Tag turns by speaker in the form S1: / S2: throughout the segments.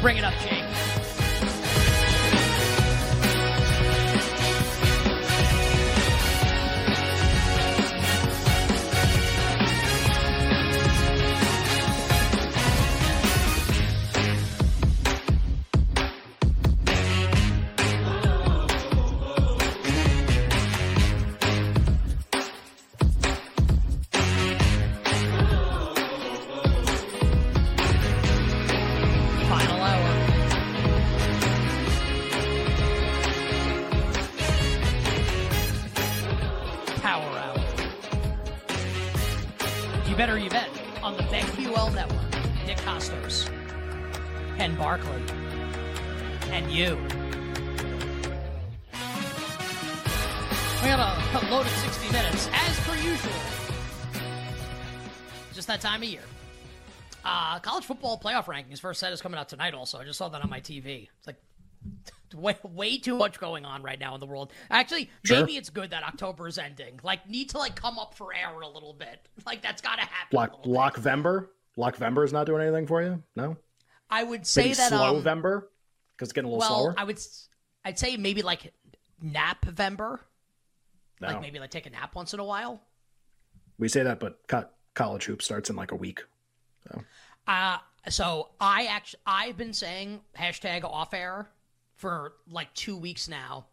S1: Bring it up, Jake. Better you bet on the BetQL network. Nick Kostos, Ken Barkley, and you. We got a, a loaded 60 minutes, as per usual. Just that time of year. Uh, college football playoff rankings. First set is coming out tonight. Also, I just saw that on my TV. It's like way, way too much going on right now in the world. Actually,
S2: Sure.
S1: maybe it's good that October is ending. Like, need to like come up for air a little bit. Like that's got to happen.
S2: Lock. Lockvember. Lockvember is not doing anything for you. No.
S1: I would say
S2: Maybe
S1: that um,
S2: Slowvember because it's getting a little
S1: well,
S2: slower.
S1: I would. I'd say maybe like Napvember.
S2: no.
S1: Like maybe like take a nap once in a while.
S2: we say that, but co- college hoop starts in like a week.
S1: Uh, so I actually I've been saying hashtag off air for like two weeks now.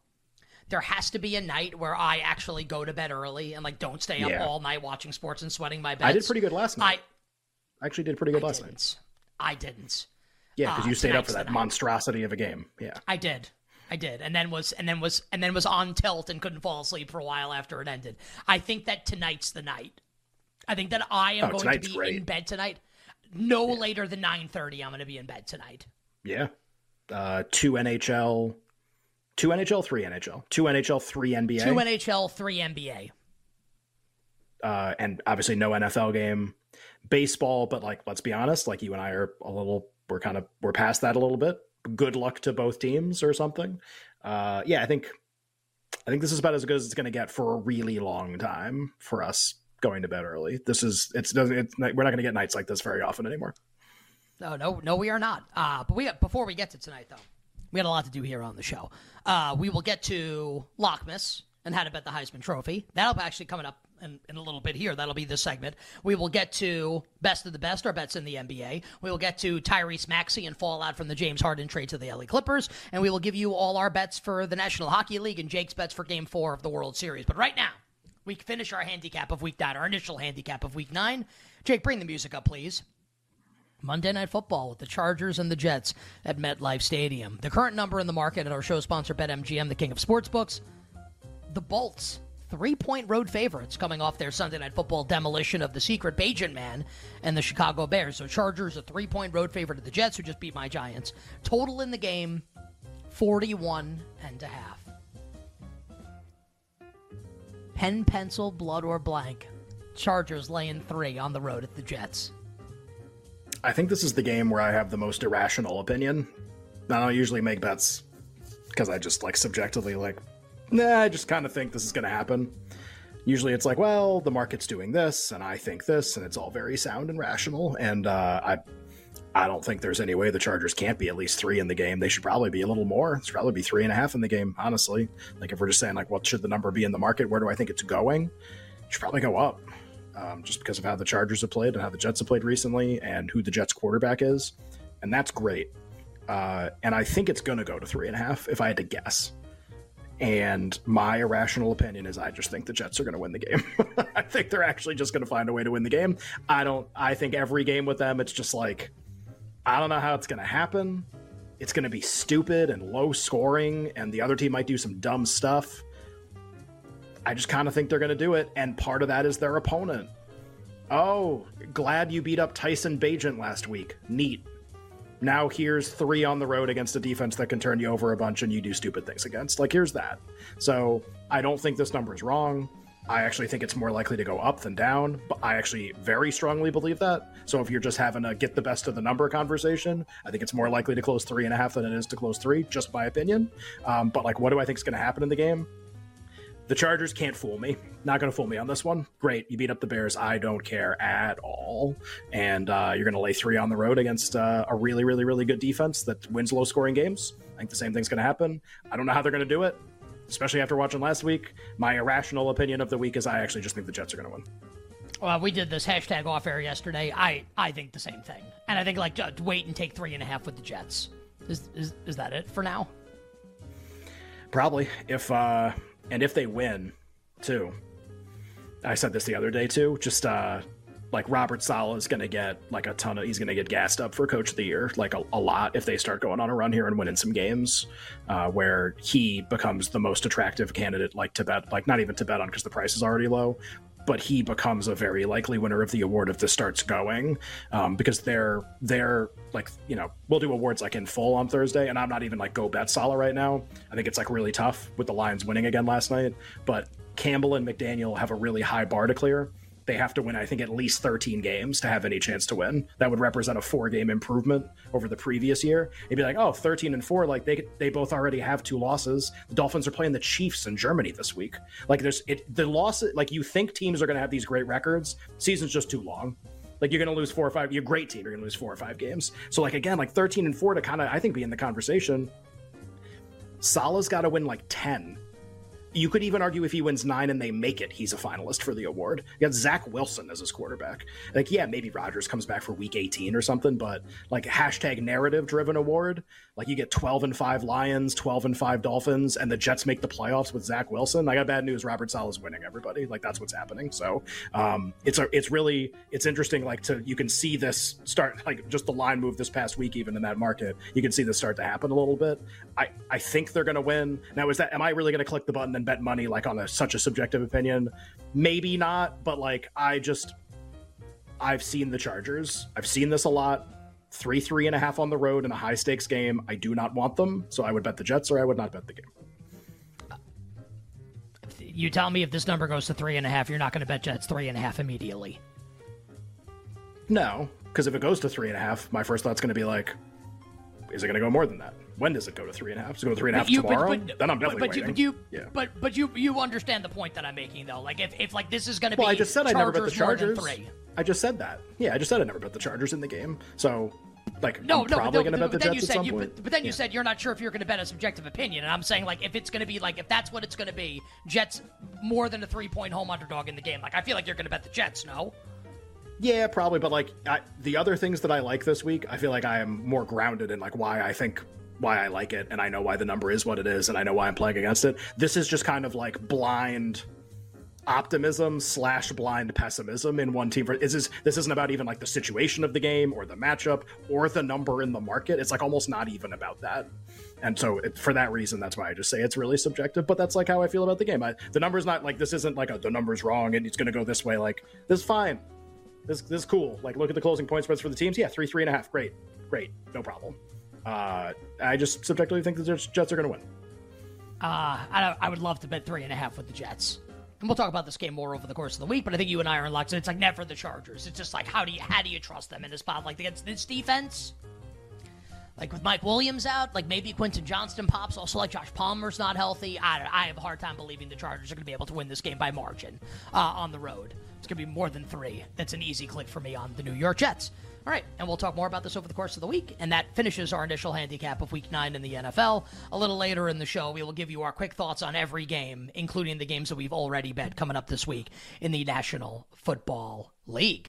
S1: There has to be a night where I actually go to bed early and like don't stay up
S2: Yeah.
S1: all night watching sports and sweating my beds.
S2: I did pretty good last night.
S1: I,
S2: actually did pretty good
S1: I
S2: last night.
S1: didn't. I didn't.
S2: Yeah, because
S1: Ah,
S2: you stayed up for that monstrosity of a game. Yeah.
S1: I did. I did. And then was and then was and then was on tilt and couldn't fall asleep for a while after it ended. I think that tonight's the night. I think that I am
S2: Oh,
S1: going to be
S2: great.
S1: in bed tonight. No later than nine thirty. I'm going to be in bed tonight.
S2: Yeah. Uh, two NHL, two NHL, three NHL, two NHL, three NBA,
S1: Two NHL, three NBA.
S2: uh, and obviously no NFL game, baseball. But like, let's be honest, like you and I are a little, we're kind of, we're past that a little bit. Good luck to both teams or something. Uh, yeah, I think, I think this is about as good as it's going to get for a really long time for us going to bed early. This is, it's doesn't, it's, we're not going to get nights like this very often anymore.
S1: No, no, no, we are not. Uh, but we before we get to tonight, though, we got a lot to do here on the show. Uh, we will get to Lockmas and how to bet the Heisman Trophy. That'll be actually coming up in, in a little bit here. That'll be this segment. We will get to best of the best, our bets in the NBA. We will get to Tyrese Maxey and fallout from the James Harden trade to the LA Clippers, and we will give you all our bets for the National Hockey League and Jake's bets for Game Four of the World Series. But right now. We finish our handicap of week nine, our initial handicap of week nine. Jake, bring the music up, please. Monday Night Football with the Chargers and the Jets at MetLife Stadium. The current number in the market at our show sponsor, BetMGM, the king of sportsbooks. The Bolts, three point road favorites coming off their Sunday Night Football demolition of the secret Bagent Man and the Chicago Bears. So, Chargers, a three point road favorite of the Jets, who just beat my Giants. Total in the game, 41 and a half. Pen, pencil, blood, or blank. Chargers laying three on the road at the Jets.
S2: I think this is the game where I have the most irrational opinion. I don't usually make bets because I just like subjectively like, nah, I just kind of think this is going to happen. Usually it's like, well, the market's doing this, and I think this, and it's all very sound and rational. And uh, I, I don't think there's any way the Chargers can't be at least three in the game. They should probably be a little more. It should probably be three and a half in the game, honestly. Like if we're just saying like, what should the number be in the market? Where do I think it's going? It should probably go up um, just because of how the Chargers have played and how the Jets have played recently and who the Jets quarterback is. And that's great. Uh, and I think it's going to go to three and a half if I had to guess. And my irrational opinion is I just think the Jets are going to win the game. I think they're actually just going to find a way to win the game. I don't, I think every game with them, it's just like, I don't know how it's going to happen. It's going to be stupid and low scoring, and the other team might do some dumb stuff. I just kind of think they're going to do it, and part of that is their opponent. Oh, glad you beat up Tyson Bagent last week. Neat. Now here's three on the road against a defense that can turn you over a bunch and you do stupid things against. Like, here's that. So I don't think this number is wrong. I actually think it's more likely to go up than down, but I actually very strongly believe that. So if you're just having a get the best of the number conversation, I think it's more likely to close three and a half than it is to close three, just my opinion. Um, but like, what do I think is going to happen in the game? The Chargers can't fool me. Not going to fool me on this one. Great, you beat up the Bears. I don't care at all. And uh, you're going to lay three on the road against uh, a really, really, really good defense that wins low scoring games. I think the same thing's going to happen. I don't know how they're going to do it, especially after watching last week. My irrational opinion of the week is I actually just think the Jets are going to win.
S1: Well, we did this hashtag off air yesterday. I, I think the same thing. And I think, like, wait and take three and a half with the Jets. Is, is, is that it for now?
S2: Probably. If, uh, and if they win, too, I said this the other day too. Just uh, like Robert Saleh is going to get like a ton of. He's going to get gassed up for Coach of the Year, like a, a, lot if they start going on a run here and winning some games, uh, where he becomes the most attractive candidate, like to bet, like not even to bet on because the price is already low, but he becomes a very likely winner of the award if this starts going um, because they're they're like you know we'll do awards like in full on thursday and i'm not even like go bet Saleh right now. I think it's like really tough with the lions winning again last night but campbell and mcdaniel have a really high bar to clear they have to win, I think, at least 13 games to have any chance to win. That would represent a four game improvement over the previous year. It'd be like, oh, 13 and four, like they they both already have two losses. The Dolphins are playing the Chiefs in Germany this week. Like there's it the loss like you think teams are gonna have these great records. Season's just too long. Like you're going to lose four or five. You're a great team. You're going to lose four or five games. So like again, like 13 and four to kind of I think be in the conversation. Saleh's got to win like 10 you could even argue if he wins nine and they make it, he's a finalist for the award. You got Zach Wilson as his quarterback. Like, yeah, maybe Rodgers comes back for week 18 or something, but like a hashtag narrative driven award, like you get 12 and 5 Lions, 12 and 5 Dolphins, and the Jets make the playoffs with Zach Wilson. I got bad news. Robert Saleh's winning everybody. Like that's what's happening. So um, it's a, it's really, it's interesting. Like to, you can see this start, like just the line move this past week, even in that market, you can see this start to happen a little bit. I, I think they're going to win. Now, is that, am I really going to click the button and bet money like on a such a subjective opinion. Maybe not, but like I just I've seen the Chargers. I've seen this a lot. Three, three and a half on the road in a high stakes game. I do not want them, so I would bet the Jets or I would not bet the game.
S1: You tell me if this number goes to three and a half, you're not going to bet Jets three and a half immediately.
S2: No, because if it goes to three and a half, my first thought's going to be like, is it going to go more than that? When does it go to three and a half? Does it go to three and a half you, tomorrow? But, but, then I'm definitely
S1: but,
S2: waiting.
S1: But you, yeah. but but you you understand the point that I'm making though. Like if, if like this is going to
S2: well,
S1: be.
S2: I just said I never bet the Chargers. Three. I just said that. Yeah, I just said I never bet the Chargers in the game. So like no, I'm no, probably going to bet the Jets
S1: you said,
S2: at some
S1: you,
S2: point.
S1: But, but then you yeah. said you're not sure if you're going to bet a subjective opinion, and I'm saying like if it's going to be like if that's what it's going to be, Jets more than a three point home underdog in the game. Like I feel like you're going to bet the Jets. No.
S2: Yeah, probably, but like I, the other things that I like this week, I feel like I am more grounded in like why I think why I like it, and I know why the number is what it is, and I know why I'm playing against it. This is just kind of like blind optimism slash blind pessimism in one team. This is this isn't about even like the situation of the game or the matchup or the number in the market. It's like almost not even about that. And so it, for that reason, that's why I just say it's really subjective. But that's like how I feel about the game. I, the number's not like this isn't like a, the number's wrong and it's going to go this way. Like this is fine. This this is cool. Like look at the closing point spreads for the teams. Yeah, three three and a half. Great, great, no problem. Uh, I just subjectively think the Jets are going to win.
S1: Uh, I, I would love to bet three and a half with the Jets. And we'll talk about this game more over the course of the week, but I think you and I are in lockstep. It's like never the Chargers. It's just like how do you how do you trust them in this spot like against this defense? Like with Mike Williams out, like maybe Quentin Johnston pops. Also, like Josh Palmer's not healthy. I, I have a hard time believing the Chargers are going to be able to win this game by margin uh, on the road. It's going to be more than three. That's an easy click for me on the New York Jets. All right, and we'll talk more about this over the course of the week, and that finishes our initial handicap of Week 9 in the NFL. A little later in the show, we will give you our quick thoughts on every game, including the games that we've already bet coming up this week in the National Football League.